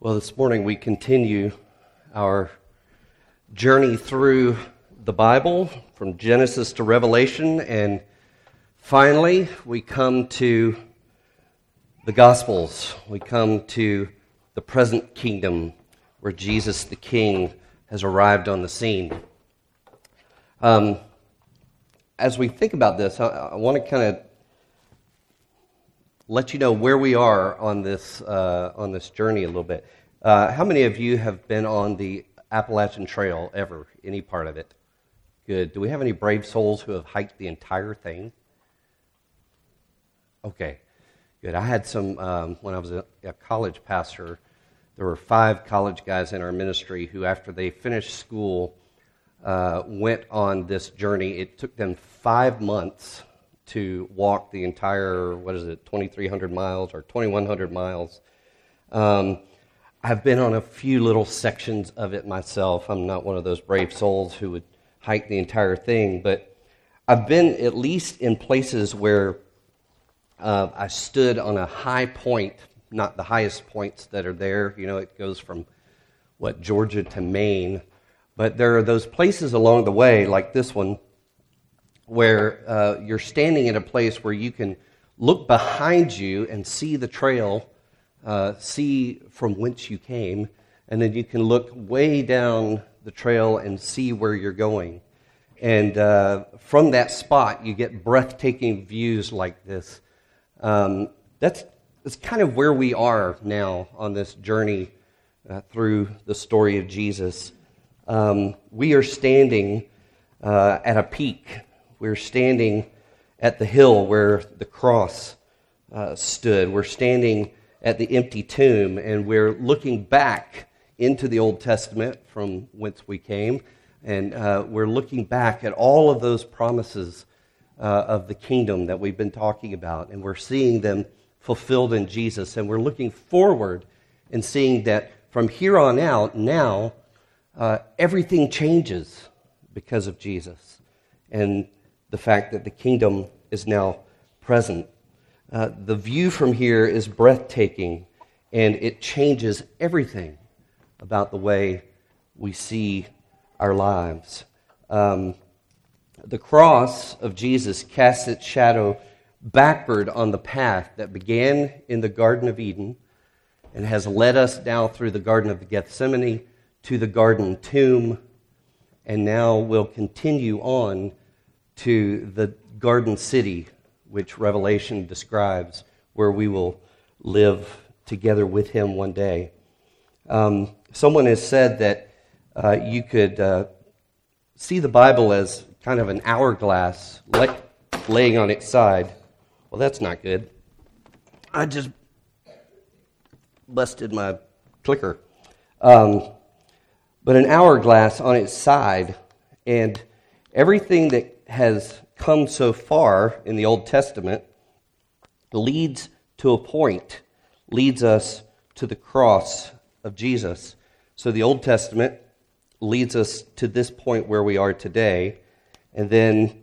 Well, this morning we continue our journey through the Bible from Genesis to Revelation, and finally we come to the Gospels. We come to the present kingdom where Jesus the King has arrived on the scene. Um, as we think about this, I, I want to kind of let you know where we are on this uh, on this journey a little bit. Uh, how many of you have been on the Appalachian Trail ever? Any part of it? Good. Do we have any brave souls who have hiked the entire thing? Okay, good. I had some um, when I was a, a college pastor. There were five college guys in our ministry who, after they finished school, uh, went on this journey. It took them five months to walk the entire, what is it, 2,300 miles or 2,100 miles. Um, I've been on a few little sections of it myself. I'm not one of those brave souls who would hike the entire thing, but I've been at least in places where uh, I stood on a high point, not the highest points that are there. You know, it goes from what, Georgia to Maine. But there are those places along the way, like this one, where uh, you're standing in a place where you can look behind you and see the trail, uh, see from whence you came, and then you can look way down the trail and see where you're going. And uh, from that spot, you get breathtaking views like this. Um, that's, that's kind of where we are now on this journey uh, through the story of Jesus. Um, we are standing uh, at a peak we're standing at the hill where the cross uh, stood. We're standing at the empty tomb, and we're looking back into the Old Testament from whence we came, and uh, we're looking back at all of those promises uh, of the kingdom that we've been talking about, and we're seeing them fulfilled in Jesus, and we're looking forward and seeing that from here on out, now, uh, everything changes because of Jesus. And the fact that the kingdom is now present. Uh, the view from here is breathtaking, and it changes everything about the way we see our lives. Um, the cross of Jesus casts its shadow backward on the path that began in the Garden of Eden and has led us now through the Garden of Gethsemane to the garden tomb, and now will continue on to the garden city, which Revelation describes, where we will live together with him one day. Um, someone has said that uh, you could uh, see the Bible as kind of an hourglass laying on its side. Well, that's not good. I just busted my clicker. Um, but an hourglass on its side, and everything that has come so far in the Old Testament leads to a point, leads us to the cross of Jesus. So the Old Testament leads us to this point where we are today, and then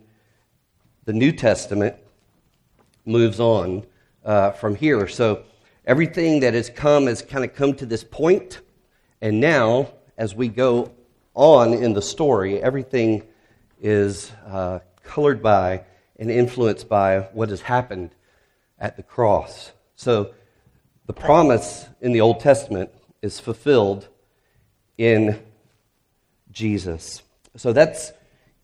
the New Testament moves on uh, from here. So everything that has come has kind of come to this point, and now as we go on in the story, everything is uh, colored by and influenced by what has happened at the cross. So the promise in the Old Testament is fulfilled in Jesus. So that's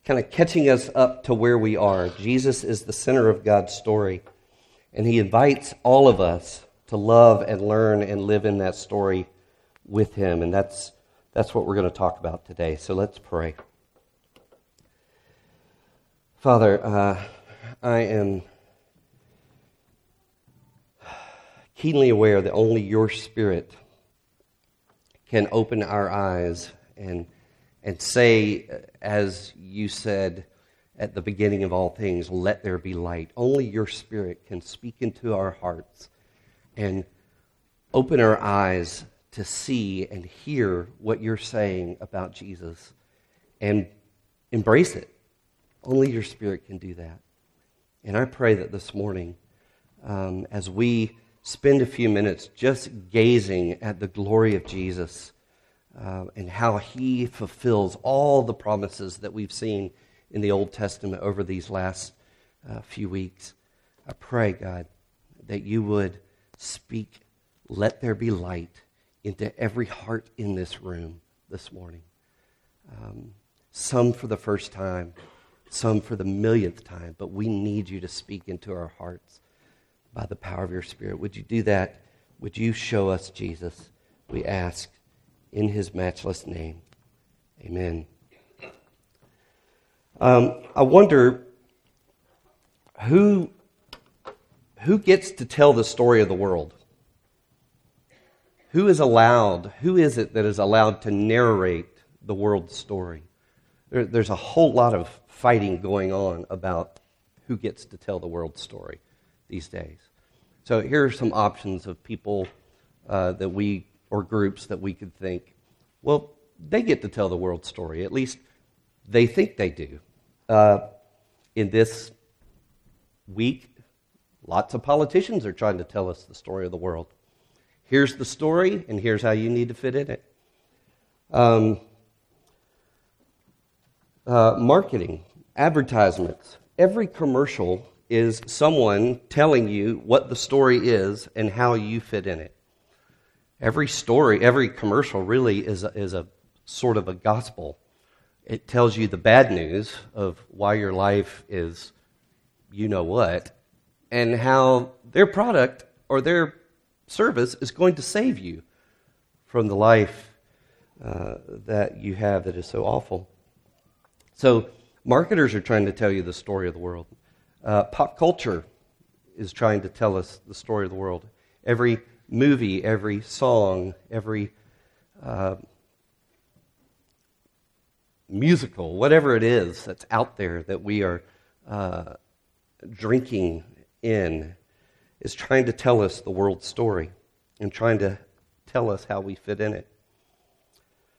kind of catching us up to where we are. Jesus is the center of God's story, and He invites all of us to love and learn and live in that story with Him. And that's, that's what we're going to talk about today. So let's pray. Father, uh, I am keenly aware that only your Spirit can open our eyes and, and say, as you said at the beginning of all things, let there be light. Only your Spirit can speak into our hearts and open our eyes to see and hear what you're saying about Jesus and embrace it only your Spirit can do that. And I pray that this morning, um, as we spend a few minutes just gazing at the glory of Jesus uh, and how he fulfills all the promises that we've seen in the Old Testament over these last uh, few weeks. I pray, God, that you would speak, let there be light into every heart in this room this morning. Um, some for the first time, some for the millionth time, but we need you to speak into our hearts by the power of your Spirit. Would you do that? Would you show us Jesus? We ask in his matchless name. Amen. Um, I wonder who, who gets to tell the story of the world? Who is allowed, who is it that is allowed to narrate the world's story? There, there's a whole lot of fighting going on about who gets to tell the world's story these days. So here are some options of people uh, that we, or groups that we could think, well, they get to tell the world's story. At least they think they do. Uh, in this week, lots of politicians are trying to tell us the story of the world. Here's the story, and here's how you need to fit in it. Um, uh, marketing, advertisements. Every commercial is someone telling you what the story is and how you fit in it. Every story, every commercial really is a, is a sort of a gospel. It tells you the bad news of why your life is you know what and how their product or their service is going to save you from the life uh, that you have that is so awful. So, marketers are trying to tell you the story of the world. Uh, pop culture is trying to tell us the story of the world. Every movie, every song, every uh, musical, whatever it is that's out there that we are uh, drinking in, is trying to tell us the world's story and trying to tell us how we fit in it.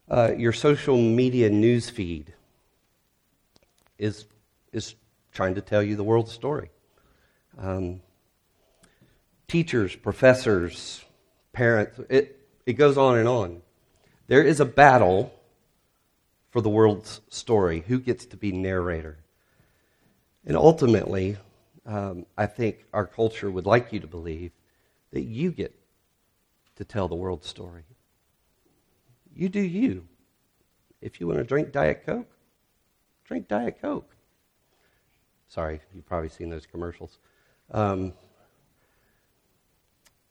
Uh, your social media news feed is, is trying to tell you the world's story. Um, teachers, professors, parents, it, it goes on and on. There is a battle for the world's story. Who gets to be narrator? And ultimately, um, I think our culture would like you to believe that you get to tell the world's story. You do you. If you want to drink Diet Coke, drink Diet Coke. Sorry, you've probably seen those commercials. Um,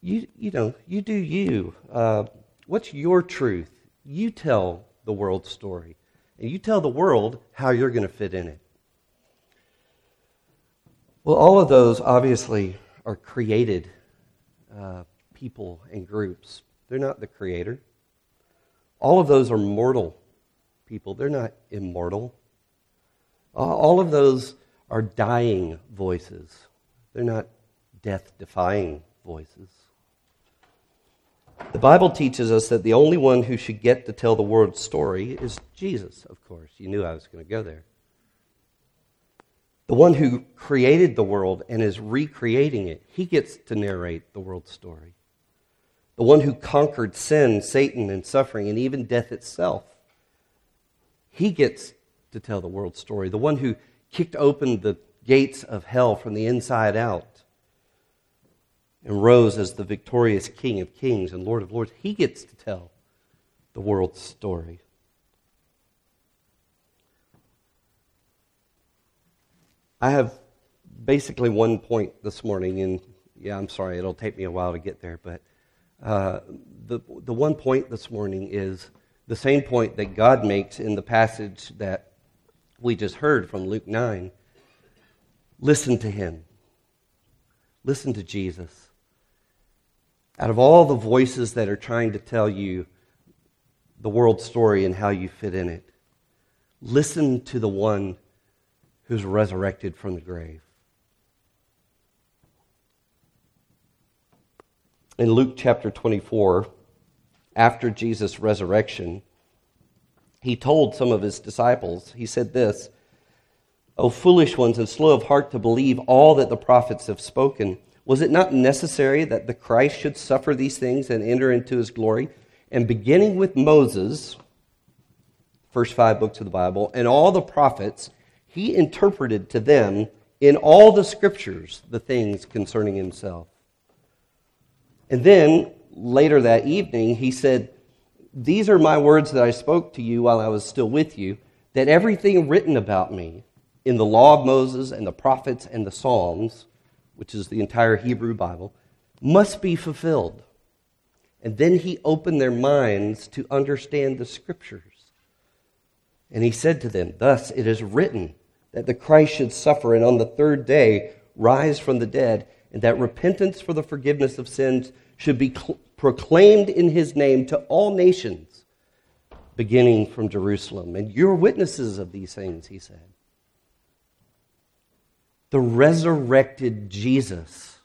you, you know, you do you. Uh, what's your truth? You tell the world's story. And you tell the world how you're going to fit in it. Well, all of those obviously are created uh, people and groups. They're not the creator. All of those are mortal people, they're not immortal. All of those are dying voices, they're not death defying voices. The Bible teaches us that the only one who should get to tell the world's story is Jesus, of course. You knew I was going to go there. The one who created the world and is recreating it, he gets to narrate the world's story. The one who conquered sin, Satan, and suffering, and even death itself, he gets to tell the world's story. The one who kicked open the gates of hell from the inside out and rose as the victorious King of kings and Lord of lords, he gets to tell the world's story. I have basically one point this morning, and yeah, I'm sorry, it'll take me a while to get there, but uh, the, the one point this morning is the same point that God makes in the passage that we just heard from Luke 9. Listen to him. Listen to Jesus. Out of all the voices that are trying to tell you the world story and how you fit in it, listen to the one who's resurrected from the grave. In Luke chapter 24, after Jesus' resurrection, he told some of his disciples, he said this, O foolish ones and slow of heart to believe all that the prophets have spoken. Was it not necessary that the Christ should suffer these things and enter into his glory? And beginning with Moses, first five books of the Bible, and all the prophets, he interpreted to them in all the scriptures the things concerning himself. And then later that evening, he said, These are my words that I spoke to you while I was still with you, that everything written about me in the law of Moses and the prophets and the Psalms, which is the entire Hebrew Bible, must be fulfilled. And then he opened their minds to understand the scriptures. And he said to them, Thus it is written that the Christ should suffer and on the third day rise from the dead, and that repentance for the forgiveness of sins should be proclaimed in his name to all nations, beginning from Jerusalem. And you're witnesses of these things, he said. The resurrected Jesus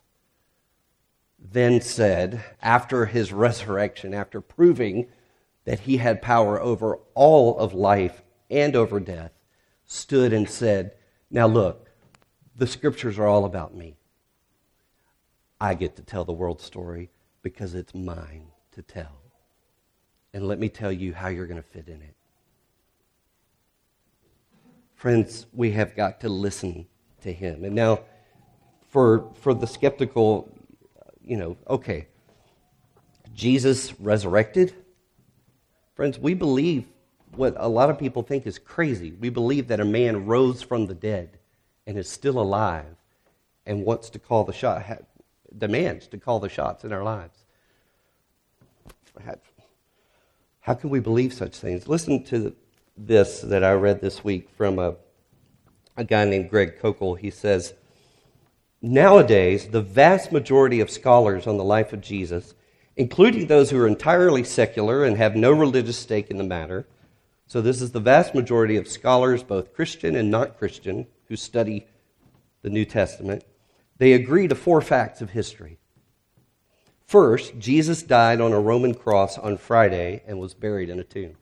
then said, after his resurrection, after proving that he had power over all of life and over death, stood and said, Now look, the scriptures are all about me. I get to tell the world story because it's mine to tell. And let me tell you how you're going to fit in it. Friends, we have got to listen to him. And now, for, for the skeptical, you know, okay, Jesus resurrected. Friends, we believe what a lot of people think is crazy. We believe that a man rose from the dead and is still alive and wants to call the shot, demands to call the shots in our lives. How can we believe such things? Listen to this that I read this week from a, a guy named Greg Koukl. He says, Nowadays, the vast majority of scholars on the life of Jesus, including those who are entirely secular and have no religious stake in the matter, so, this is the vast majority of scholars, both Christian and not Christian, who study the New Testament. They agree to four facts of history. First, Jesus died on a Roman cross on Friday and was buried in a tomb.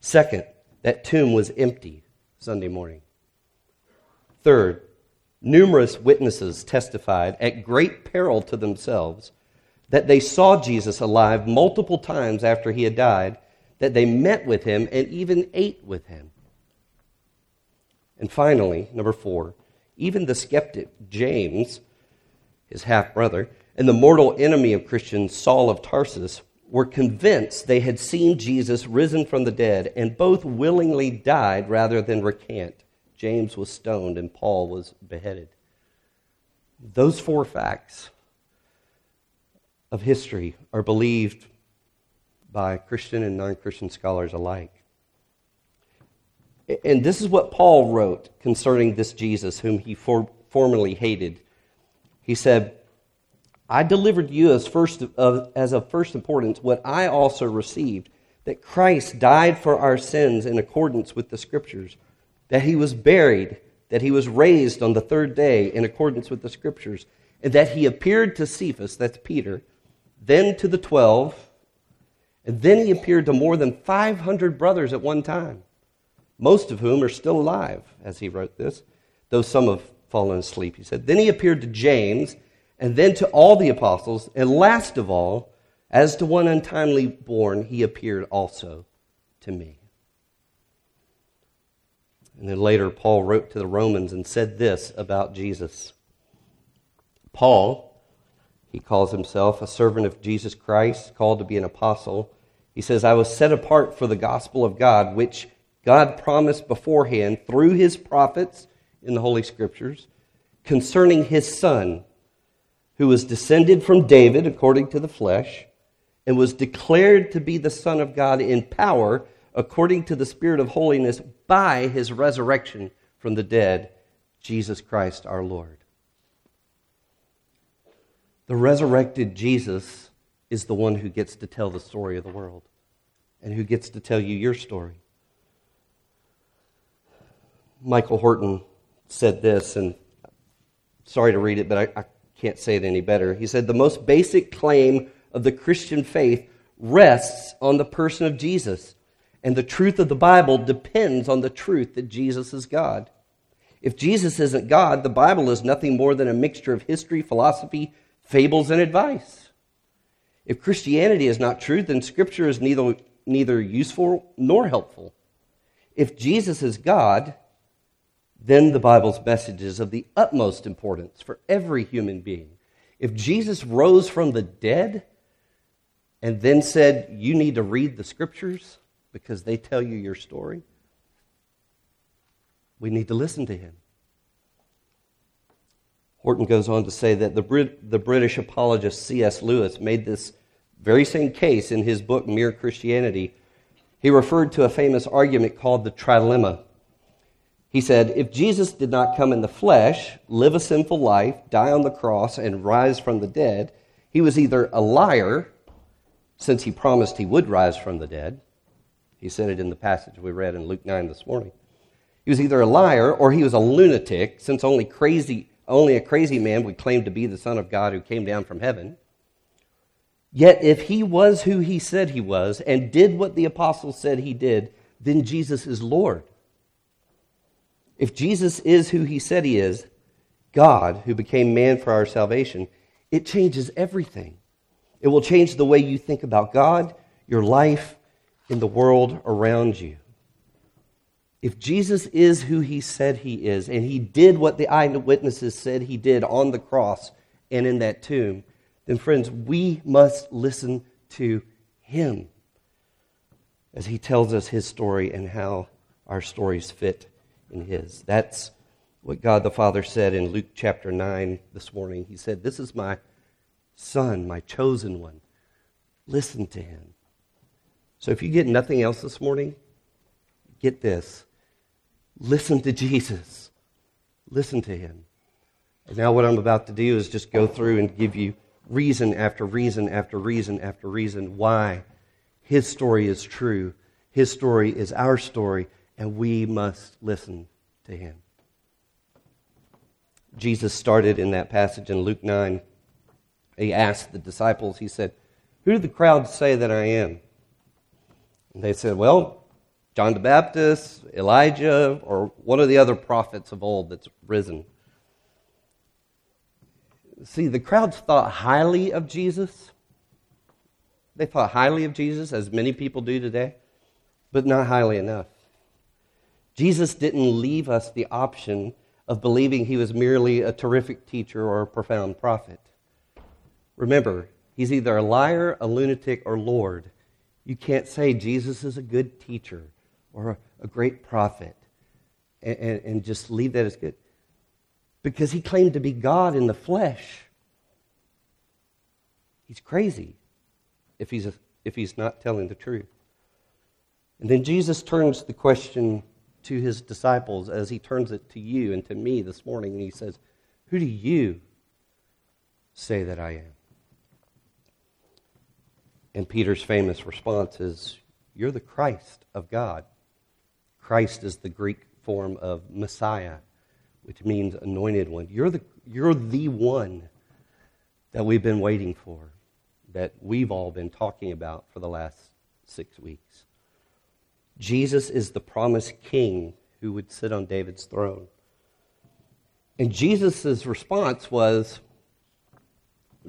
Second, that tomb was empty Sunday morning. Third, numerous witnesses testified at great peril to themselves that they saw Jesus alive multiple times after he had died that they met with him and even ate with him. And finally, number four, even the skeptic James, his half brother, and the mortal enemy of Christians, Saul of Tarsus, were convinced they had seen Jesus risen from the dead, and both willingly died rather than recant. James was stoned and Paul was beheaded. Those four facts of history are believed by Christian and non Christian scholars alike. And this is what Paul wrote concerning this Jesus, whom he for, formerly hated. He said, I delivered you as, first of, as of first importance what I also received that Christ died for our sins in accordance with the Scriptures, that he was buried, that he was raised on the third day in accordance with the Scriptures, and that he appeared to Cephas, that's Peter, then to the twelve. And then he appeared to more than 500 brothers at one time, most of whom are still alive, as he wrote this, though some have fallen asleep, he said. Then he appeared to James, and then to all the apostles, and last of all, as to one untimely born, he appeared also to me. And then later, Paul wrote to the Romans and said this about Jesus. Paul, he calls himself a servant of Jesus Christ, called to be an apostle. He says, I was set apart for the gospel of God, which God promised beforehand through his prophets in the Holy Scriptures concerning his Son, who was descended from David according to the flesh, and was declared to be the Son of God in power according to the Spirit of holiness by his resurrection from the dead, Jesus Christ our Lord. The resurrected Jesus is the one who gets to tell the story of the world and who gets to tell you your story. Michael Horton said this, and sorry to read it, but I, I can't say it any better. He said, The most basic claim of the Christian faith rests on the person of Jesus, and the truth of the Bible depends on the truth that Jesus is God. If Jesus isn't God, the Bible is nothing more than a mixture of history, philosophy, fables, and advice. If Christianity is not true, then Scripture is neither, neither useful nor helpful. If Jesus is God, then the Bible's message is of the utmost importance for every human being. If Jesus rose from the dead and then said, You need to read the Scriptures because they tell you your story, we need to listen to him. Horton goes on to say that the, Brit- the British apologist C.S. Lewis made this very same case in his book, Mere Christianity. He referred to a famous argument called the trilemma. He said, If Jesus did not come in the flesh, live a sinful life, die on the cross, and rise from the dead, he was either a liar, since he promised he would rise from the dead. He said it in the passage we read in Luke 9 this morning. He was either a liar or he was a lunatic, since only crazy only a crazy man would claim to be the Son of God who came down from heaven. Yet, if he was who he said he was and did what the apostles said he did, then Jesus is Lord. If Jesus is who he said he is, God who became man for our salvation, it changes everything. It will change the way you think about God, your life, in the world around you. If Jesus is who he said he is, and he did what the eyewitnesses said he did on the cross and in that tomb, then, friends, we must listen to him as he tells us his story and how our stories fit in his. That's what God the Father said in Luke chapter 9 this morning. He said, This is my son, my chosen one. Listen to him. So if you get nothing else this morning, get this. Listen to Jesus. Listen to him. And now, what I'm about to do is just go through and give you reason after reason after reason after reason why his story is true. His story is our story, and we must listen to him. Jesus started in that passage in Luke 9. He asked the disciples, He said, Who do the crowds say that I am? And they said, Well, John the Baptist, Elijah, or one of the other prophets of old that's risen. See, the crowds thought highly of Jesus. They thought highly of Jesus, as many people do today, but not highly enough. Jesus didn't leave us the option of believing he was merely a terrific teacher or a profound prophet. Remember, he's either a liar, a lunatic, or Lord. You can't say Jesus is a good teacher or a, great prophet and, and, and just leave that as good. Because he claimed to be God in the flesh. He's crazy if he's, a, if he's not telling the truth. And then Jesus turns the question to his disciples as he turns it to you and to me this morning, and he says, Who do you say that I am? And Peter's famous response is, You're the Christ of God. Christ is the Greek form of Messiah, which means anointed one. You're the, you're the one that we've been waiting for, that we've all been talking about for the last six weeks. Jesus is the promised king who would sit on David's throne. And Jesus' response was,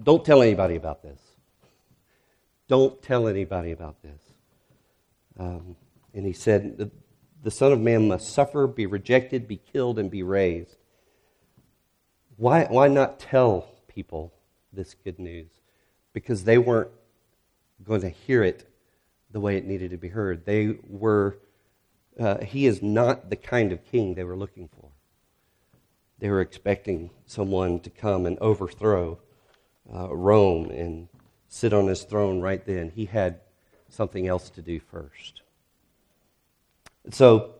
Don't tell anybody about this. Don't tell anybody about this. Um, and he said, the Son of Man must suffer, be rejected, be killed, and be raised. Why, why not tell people this good news? Because they weren't going to hear it the way it needed to be heard. They were, uh, he is not the kind of king they were looking for. They were expecting someone to come and overthrow uh, Rome and sit on his throne right then. He had something else to do first. So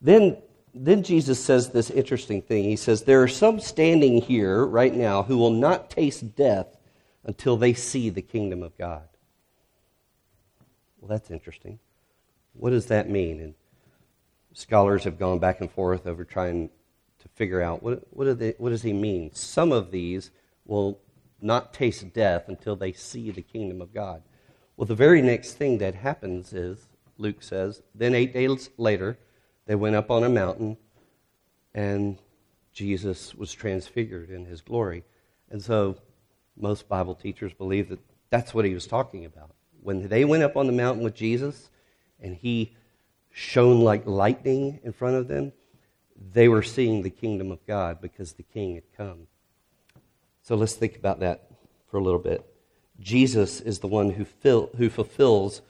then, then Jesus says this interesting thing. He says, There are some standing here right now who will not taste death until they see the kingdom of God. Well, that's interesting. What does that mean? And scholars have gone back and forth over trying to figure out what, what, they, what does he mean. Some of these will not taste death until they see the kingdom of God. Well, the very next thing that happens is Luke says. Then eight days later, they went up on a mountain and Jesus was transfigured in his glory. And so most Bible teachers believe that that's what he was talking about. When they went up on the mountain with Jesus and he shone like lightning in front of them, they were seeing the kingdom of God because the king had come. So let's think about that for a little bit. Jesus is the one who, fill, who fulfills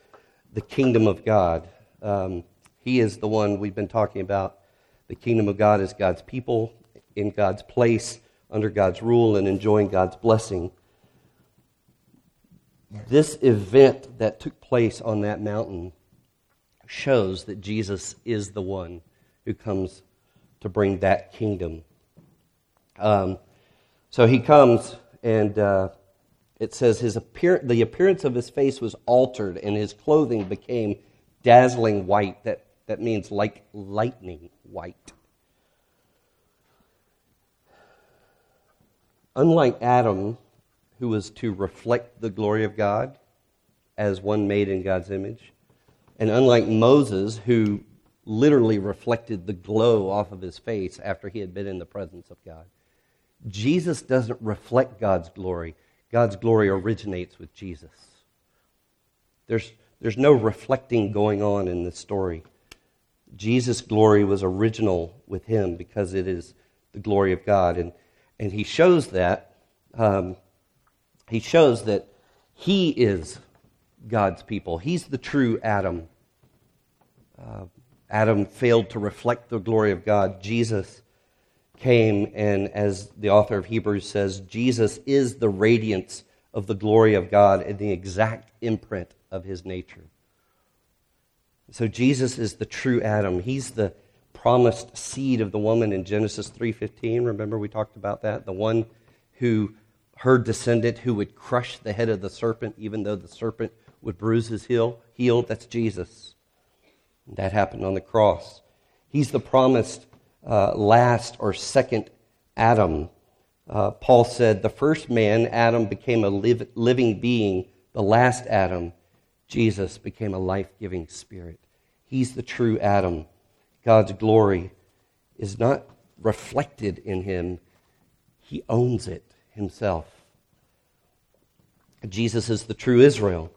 the kingdom of God. Um, he is the one we've been talking about. The kingdom of God is God's people in God's place, under God's rule, and enjoying God's blessing. This event that took place on that mountain shows that Jesus is the one who comes to bring that kingdom. Um, so he comes, and uh, it says his appear- the appearance of his face was altered, and his clothing became dazzling white. That, that means like lightning white. Unlike Adam, who was to reflect the glory of God as one made in God's image, and unlike Moses, who literally reflected the glow off of his face after he had been in the presence of God, Jesus doesn't reflect God's glory. God's glory originates with Jesus. There's, there's no reflecting going on in this story. Jesus' glory was original with him because it is the glory of God. And, and he shows that. Um, he shows that he is God's people. He's the true Adam. Uh, Adam failed to reflect the glory of God. Jesus came, and as the author of Hebrews says, Jesus is the radiance of the glory of God and the exact imprint of his nature. So Jesus is the true Adam. He's the promised seed of the woman in Genesis 3:15. Remember we talked about that? The one who her descendant who would crush the head of the serpent even though the serpent would bruise his heel. Heel, that's Jesus. That happened on the cross. He's the promised uh, last or second Adam. Uh, Paul said, The first man, Adam, became a live, living being. The last Adam, Jesus, became a life giving spirit. He's the true Adam. God's glory is not reflected in him, he owns it himself. Jesus is the true Israel.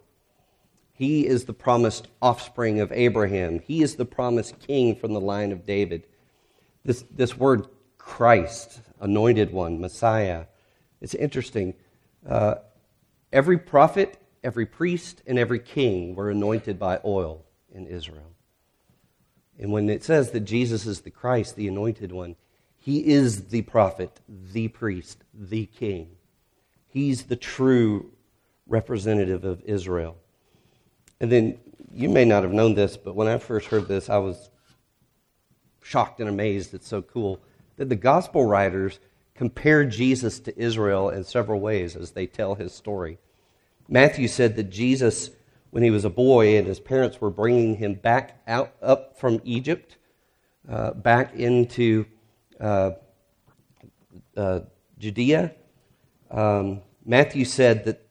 He is the promised offspring of Abraham. He is the promised king from the line of David. This, this word Christ, anointed one, Messiah, it's interesting. Uh, every prophet, every priest, and every king were anointed by oil in Israel. And when it says that Jesus is the Christ, the anointed one, he is the prophet, the priest, the king. He's the true representative of Israel. And then you may not have known this, but when I first heard this, I was shocked and amazed. It's so cool that the gospel writers compare Jesus to Israel in several ways as they tell his story. Matthew said that Jesus, when he was a boy and his parents were bringing him back out up from Egypt, uh, back into uh, uh, Judea, um, Matthew said that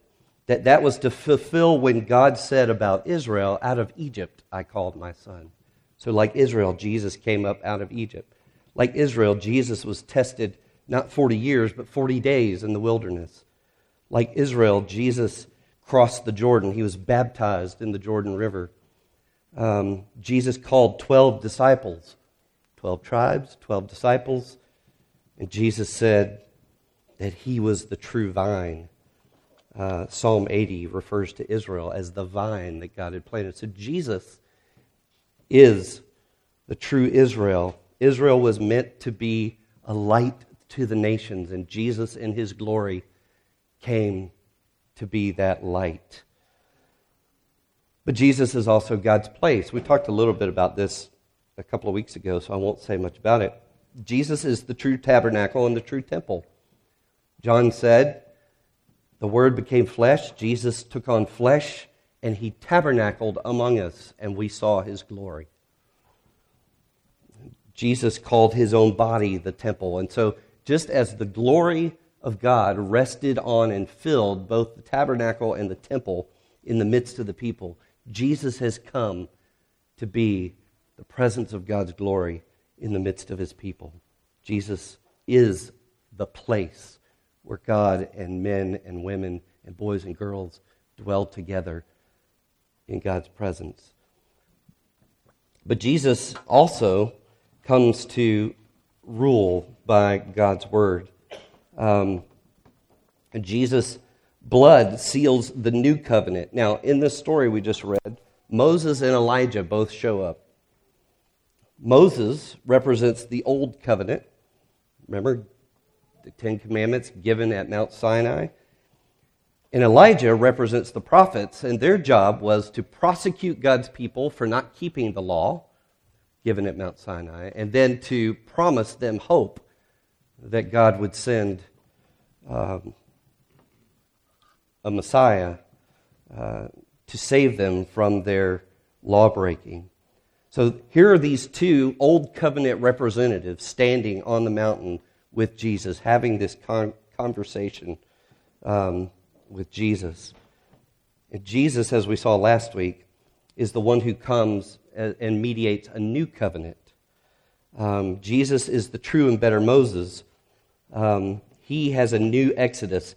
that that was to fulfill when God said about Israel, out of Egypt I called my son. So, like Israel, Jesus came up out of Egypt. Like Israel, Jesus was tested not 40 years, but 40 days in the wilderness. Like Israel, Jesus crossed the Jordan. He was baptized in the Jordan River. Um, Jesus called 12 disciples, 12 tribes, 12 disciples. And Jesus said that he was the true vine uh, Psalm 80 refers to Israel as the vine that God had planted. So Jesus is the true Israel. Israel was meant to be a light to the nations, and Jesus, in his glory, came to be that light. But Jesus is also God's place. We talked a little bit about this a couple of weeks ago, so I won't say much about it. Jesus is the true tabernacle and the true temple. John said, the Word became flesh. Jesus took on flesh, and he tabernacled among us, and we saw his glory. Jesus called his own body the temple. And so, just as the glory of God rested on and filled both the tabernacle and the temple in the midst of the people, Jesus has come to be the presence of God's glory in the midst of his people. Jesus is the place where God and men and women and boys and girls dwell together in God's presence. But Jesus also comes to rule by God's word. Um, Jesus' blood seals the new covenant. Now, in this story we just read, Moses and Elijah both show up. Moses represents the old covenant. Remember the Ten Commandments given at Mount Sinai? And Elijah represents the prophets, and their job was to prosecute God's people for not keeping the law given at Mount Sinai, and then to promise them hope that God would send um, a Messiah uh, to save them from their law breaking. So here are these two old covenant representatives standing on the mountain with Jesus, having this con- conversation um, with Jesus. And Jesus, as we saw last week, is the one who comes and mediates a new covenant. Um, Jesus is the true and better Moses. Um, he has a new Exodus.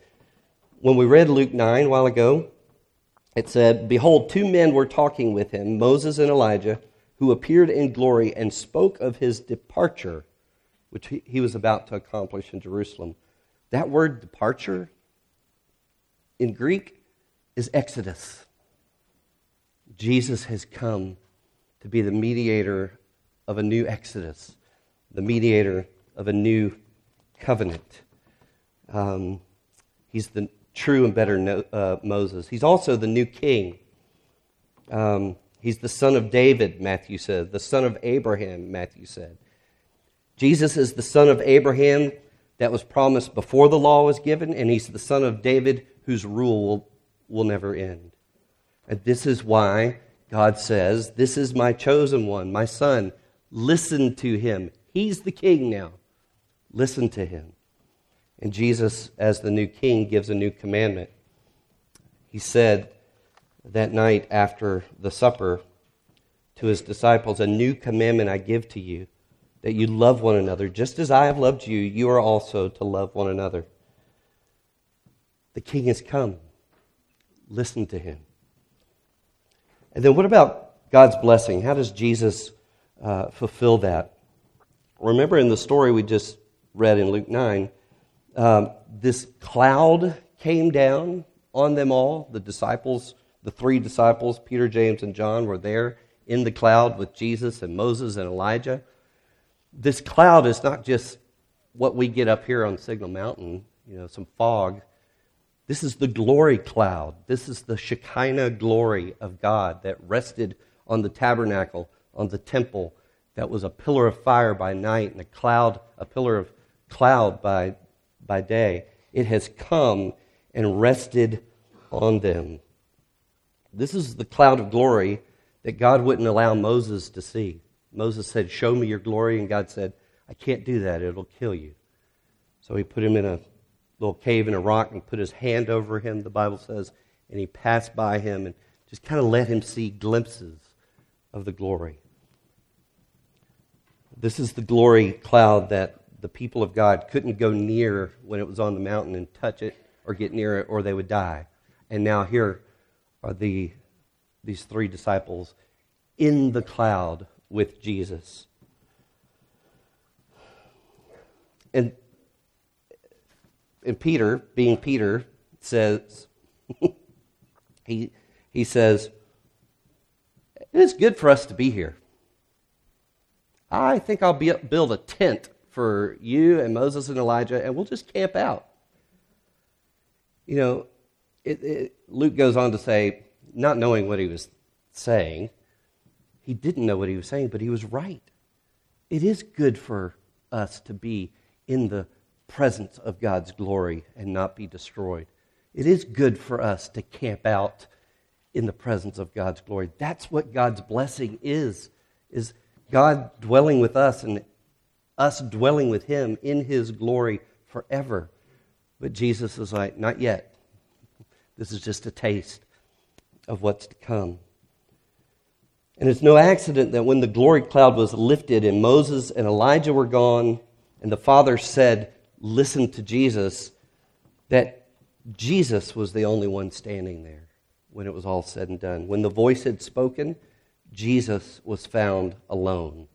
When we read Luke 9 a while ago, it said, Behold, two men were talking with him, Moses and Elijah, who appeared in glory and spoke of his departure, which he was about to accomplish in Jerusalem. That word departure in Greek is Exodus. Jesus has come to be the mediator of a new Exodus, the mediator of a new covenant. Um, he's the true and better no, uh, Moses. He's also the new king. Um, he's the son of David, Matthew said, the son of Abraham, Matthew said. Jesus is the son of Abraham that was promised before the law was given, and he's the son of David whose rule will, will never end. And this is why God says, This is my chosen one, my son. Listen to him. He's the king now. Listen to him. And Jesus, as the new king, gives a new commandment. He said that night after the supper to his disciples, A new commandment I give to you, that you love one another. Just as I have loved you, you are also to love one another. The king has come. Listen to him. And then what about God's blessing? How does Jesus uh, fulfill that? Remember in the story we just read in Luke 9, um, this cloud came down on them all. The disciples, the three disciples, Peter, James, and John, were there in the cloud with Jesus and Moses and Elijah. This cloud is not just what we get up here on Signal Mountain, you know, some fog. This is the glory cloud. This is the Shekinah glory of God that rested on the tabernacle, on the temple, that was a pillar of fire by night and a cloud, a pillar of cloud by, by day. It has come and rested on them. This is the cloud of glory that God wouldn't allow Moses to see. Moses said, Show me your glory. And God said, I can't do that. It'll kill you. So he put him in a little cave in a rock and put his hand over him, the Bible says, and he passed by him and just kind of let him see glimpses of the glory. This is the glory cloud that the people of God couldn't go near when it was on the mountain and touch it or get near it or they would die. And now here are the, these three disciples in the cloud with Jesus. And and Peter, being Peter, says, he, he says, It is good for us to be here. I think I'll be, build a tent for you and Moses and Elijah, and we'll just camp out. You know, it, it, Luke goes on to say, not knowing what he was saying, he didn't know what he was saying, but he was right. It is good for us to be in the presence of God's glory and not be destroyed. It is good for us to camp out in the presence of God's glory. That's what God's blessing is, is God dwelling with us and us dwelling with him in his glory forever. But Jesus is like, not yet. This is just a taste of what's to come. And it's no accident that when the glory cloud was lifted and Moses and Elijah were gone, and the Father said, Listen to Jesus, that Jesus was the only one standing there when it was all said and done. When the voice had spoken, Jesus was found alone.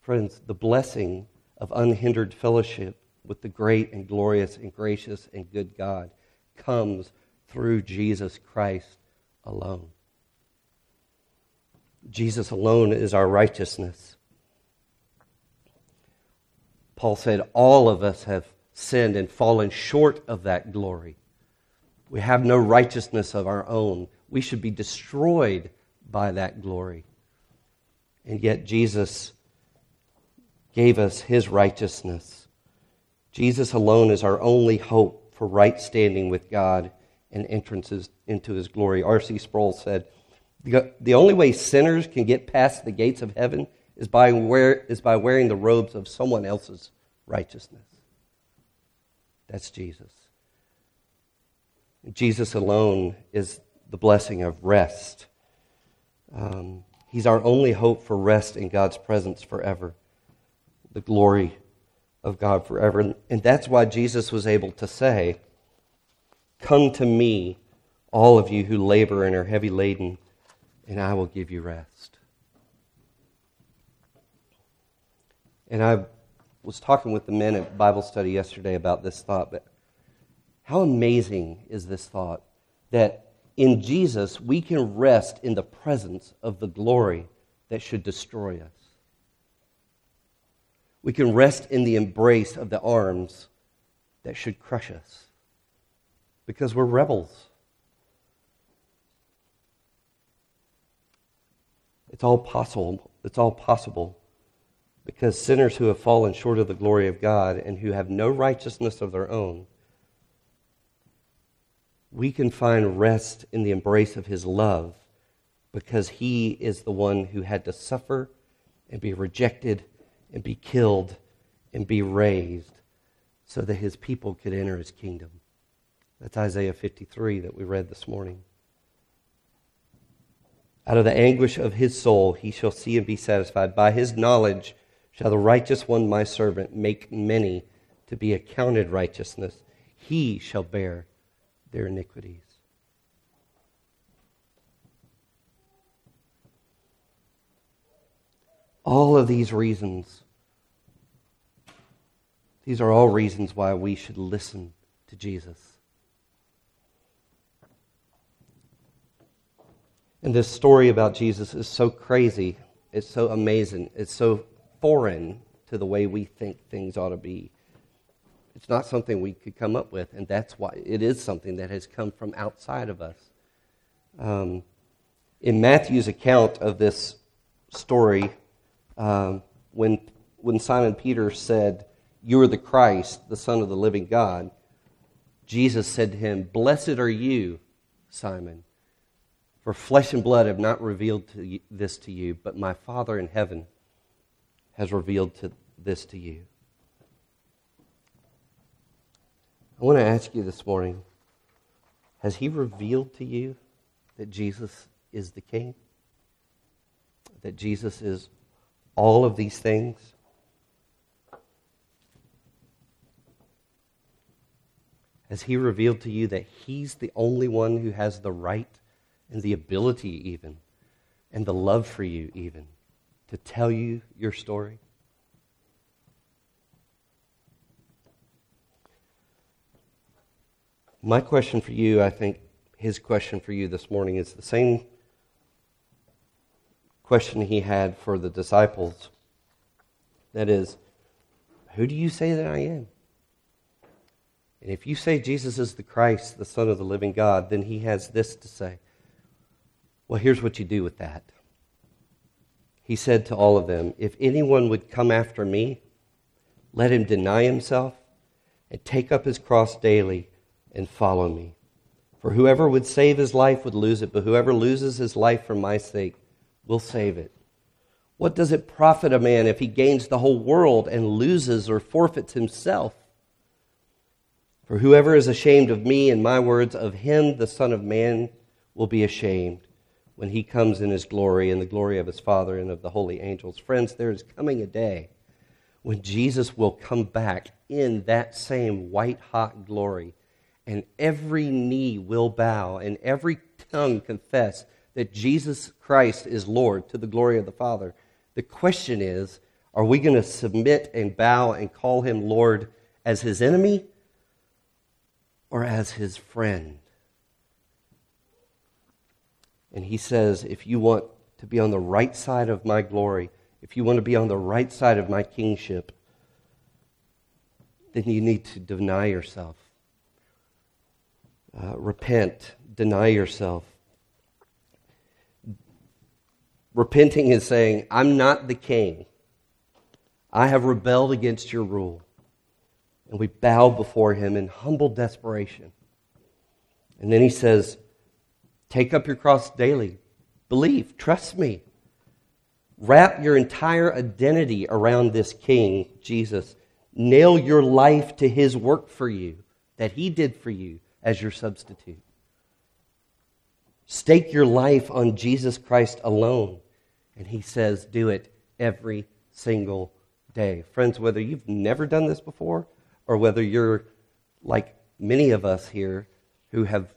Friends, the blessing of unhindered fellowship with the great and glorious and gracious and good God comes through Jesus Christ alone. Jesus alone is our righteousness. Paul said, All of us have sinned and fallen short of that glory. We have no righteousness of our own. We should be destroyed by that glory. And yet, Jesus gave us his righteousness. Jesus alone is our only hope for right standing with God and entrances into his glory. R.C. Sproul said, The only way sinners can get past the gates of heaven is by, wear, is by wearing the robes of someone else's righteousness. That's Jesus. Jesus alone is the blessing of rest. Um, he's our only hope for rest in God's presence forever, the glory of God forever. And that's why Jesus was able to say, Come to me, all of you who labor and are heavy laden, and I will give you rest. And I was talking with the men at Bible study yesterday about this thought, but how amazing is this thought that in Jesus we can rest in the presence of the glory that should destroy us? We can rest in the embrace of the arms that should crush us because we're rebels. It's all possible. It's all possible because sinners who have fallen short of the glory of God and who have no righteousness of their own we can find rest in the embrace of his love because he is the one who had to suffer and be rejected and be killed and be raised so that his people could enter his kingdom. That's Isaiah 53 that we read this morning. Out of the anguish of his soul he shall see and be satisfied. By his knowledge shall the righteous one, my servant, make many to be accounted righteousness. He shall bear their iniquities. All of these reasons, these are all reasons why we should listen to Jesus. And this story about Jesus is so crazy, it's so amazing, it's so foreign to the way we think things ought to be. It's not something we could come up with, and that's why it is something that has come from outside of us. Um, in Matthew's account of this story, um, when, when Simon Peter said, You are the Christ, the Son of the living God, Jesus said to him, Blessed are you, Simon, for flesh and blood have not revealed to you, this to you, but my Father in heaven has revealed to, this to you. I want to ask you this morning Has He revealed to you that Jesus is the King? That Jesus is all of these things? Has He revealed to you that He's the only one who has the right and the ability, even, and the love for you, even, to tell you your story? My question for you, I think his question for you this morning is the same question he had for the disciples. That is, who do you say that I am? And if you say Jesus is the Christ, the Son of the living God, then he has this to say. Well, here's what you do with that. He said to all of them, If anyone would come after me, let him deny himself and take up his cross daily and follow me. For whoever would save his life would lose it, but whoever loses his life for my sake will save it. What does it profit a man if he gains the whole world and loses or forfeits himself? For whoever is ashamed of me and my words, of him the Son of Man will be ashamed when he comes in his glory and the glory of his Father and of the holy angels. Friends, there is coming a day when Jesus will come back in that same white hot glory, and every knee will bow and every tongue confess that Jesus Christ is Lord to the glory of the Father. The question is are we going to submit and bow and call him Lord as his enemy or as his friend? And he says, if you want to be on the right side of my glory, if you want to be on the right side of my kingship, then you need to deny yourself. Uh, repent, deny yourself. Repenting is saying, I'm not the king. I have rebelled against your rule. And we bow before him in humble desperation. And then he says, Take up your cross daily. Believe. Trust me. Wrap your entire identity around this King, Jesus. Nail your life to his work for you, that he did for you as your substitute. Stake your life on Jesus Christ alone. And he says, do it every single day. Friends, whether you've never done this before or whether you're like many of us here who have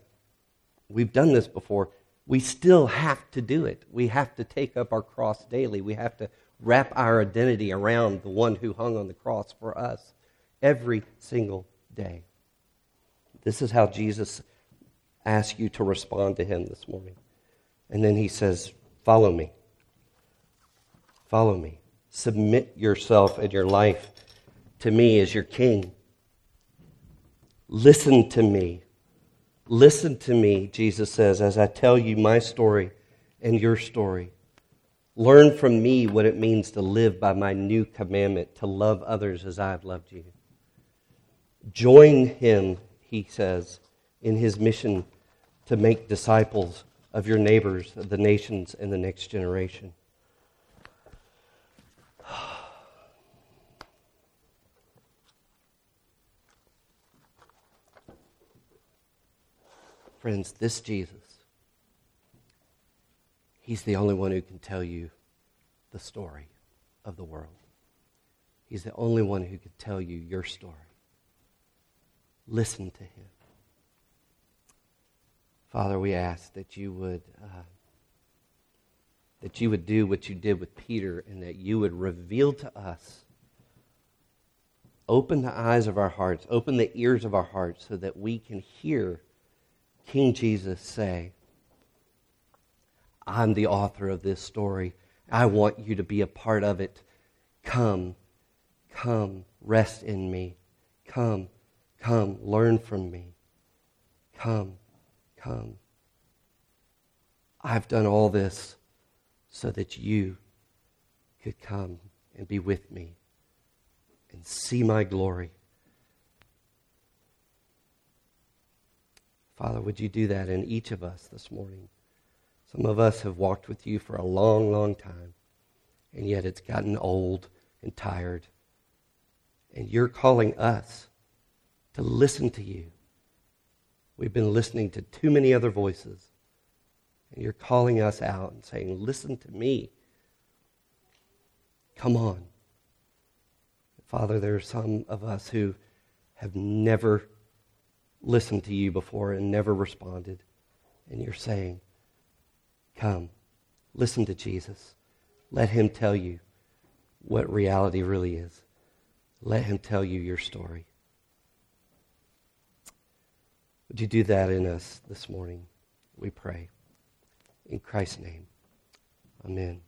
we've done this before. We still have to do it. We have to take up our cross daily. We have to wrap our identity around the one who hung on the cross for us every single day. This is how Jesus asks you to respond to him this morning. And then he says, Follow me. Follow me. Submit yourself and your life to me as your king. Listen to me. Listen to me, Jesus says, as I tell you my story and your story. Learn from me what it means to live by my new commandment, to love others as I have loved you. Join him, he says, in his mission to make disciples of your neighbors, of the nations, and the next generation. Friends, this Jesus, He's the only one who can tell you the story of the world. He's the only one who can tell you your story. Listen to Him. Father, we ask that you would. Uh, that you would do what you did with Peter and that you would reveal to us open the eyes of our hearts, open the ears of our hearts so that we can hear King Jesus say, I'm the author of this story. I want you to be a part of it. Come, come, rest in me. Come, come, learn from me. Come, come. I've done all this so that you could come and be with me and see my glory Father, would you do that in each of us this morning? Some of us have walked with you for a long, long time, and yet it's gotten old and tired. And you're calling us to listen to you. We've been listening to too many other voices. And you're calling us out and saying, Listen to me. Come on. Father, there are some of us who have never listened to you before and never responded. And you're saying, Come, listen to Jesus. Let him tell you what reality really is. Let him tell you your story. Would you do that in us this morning? We pray. In Christ's name, amen.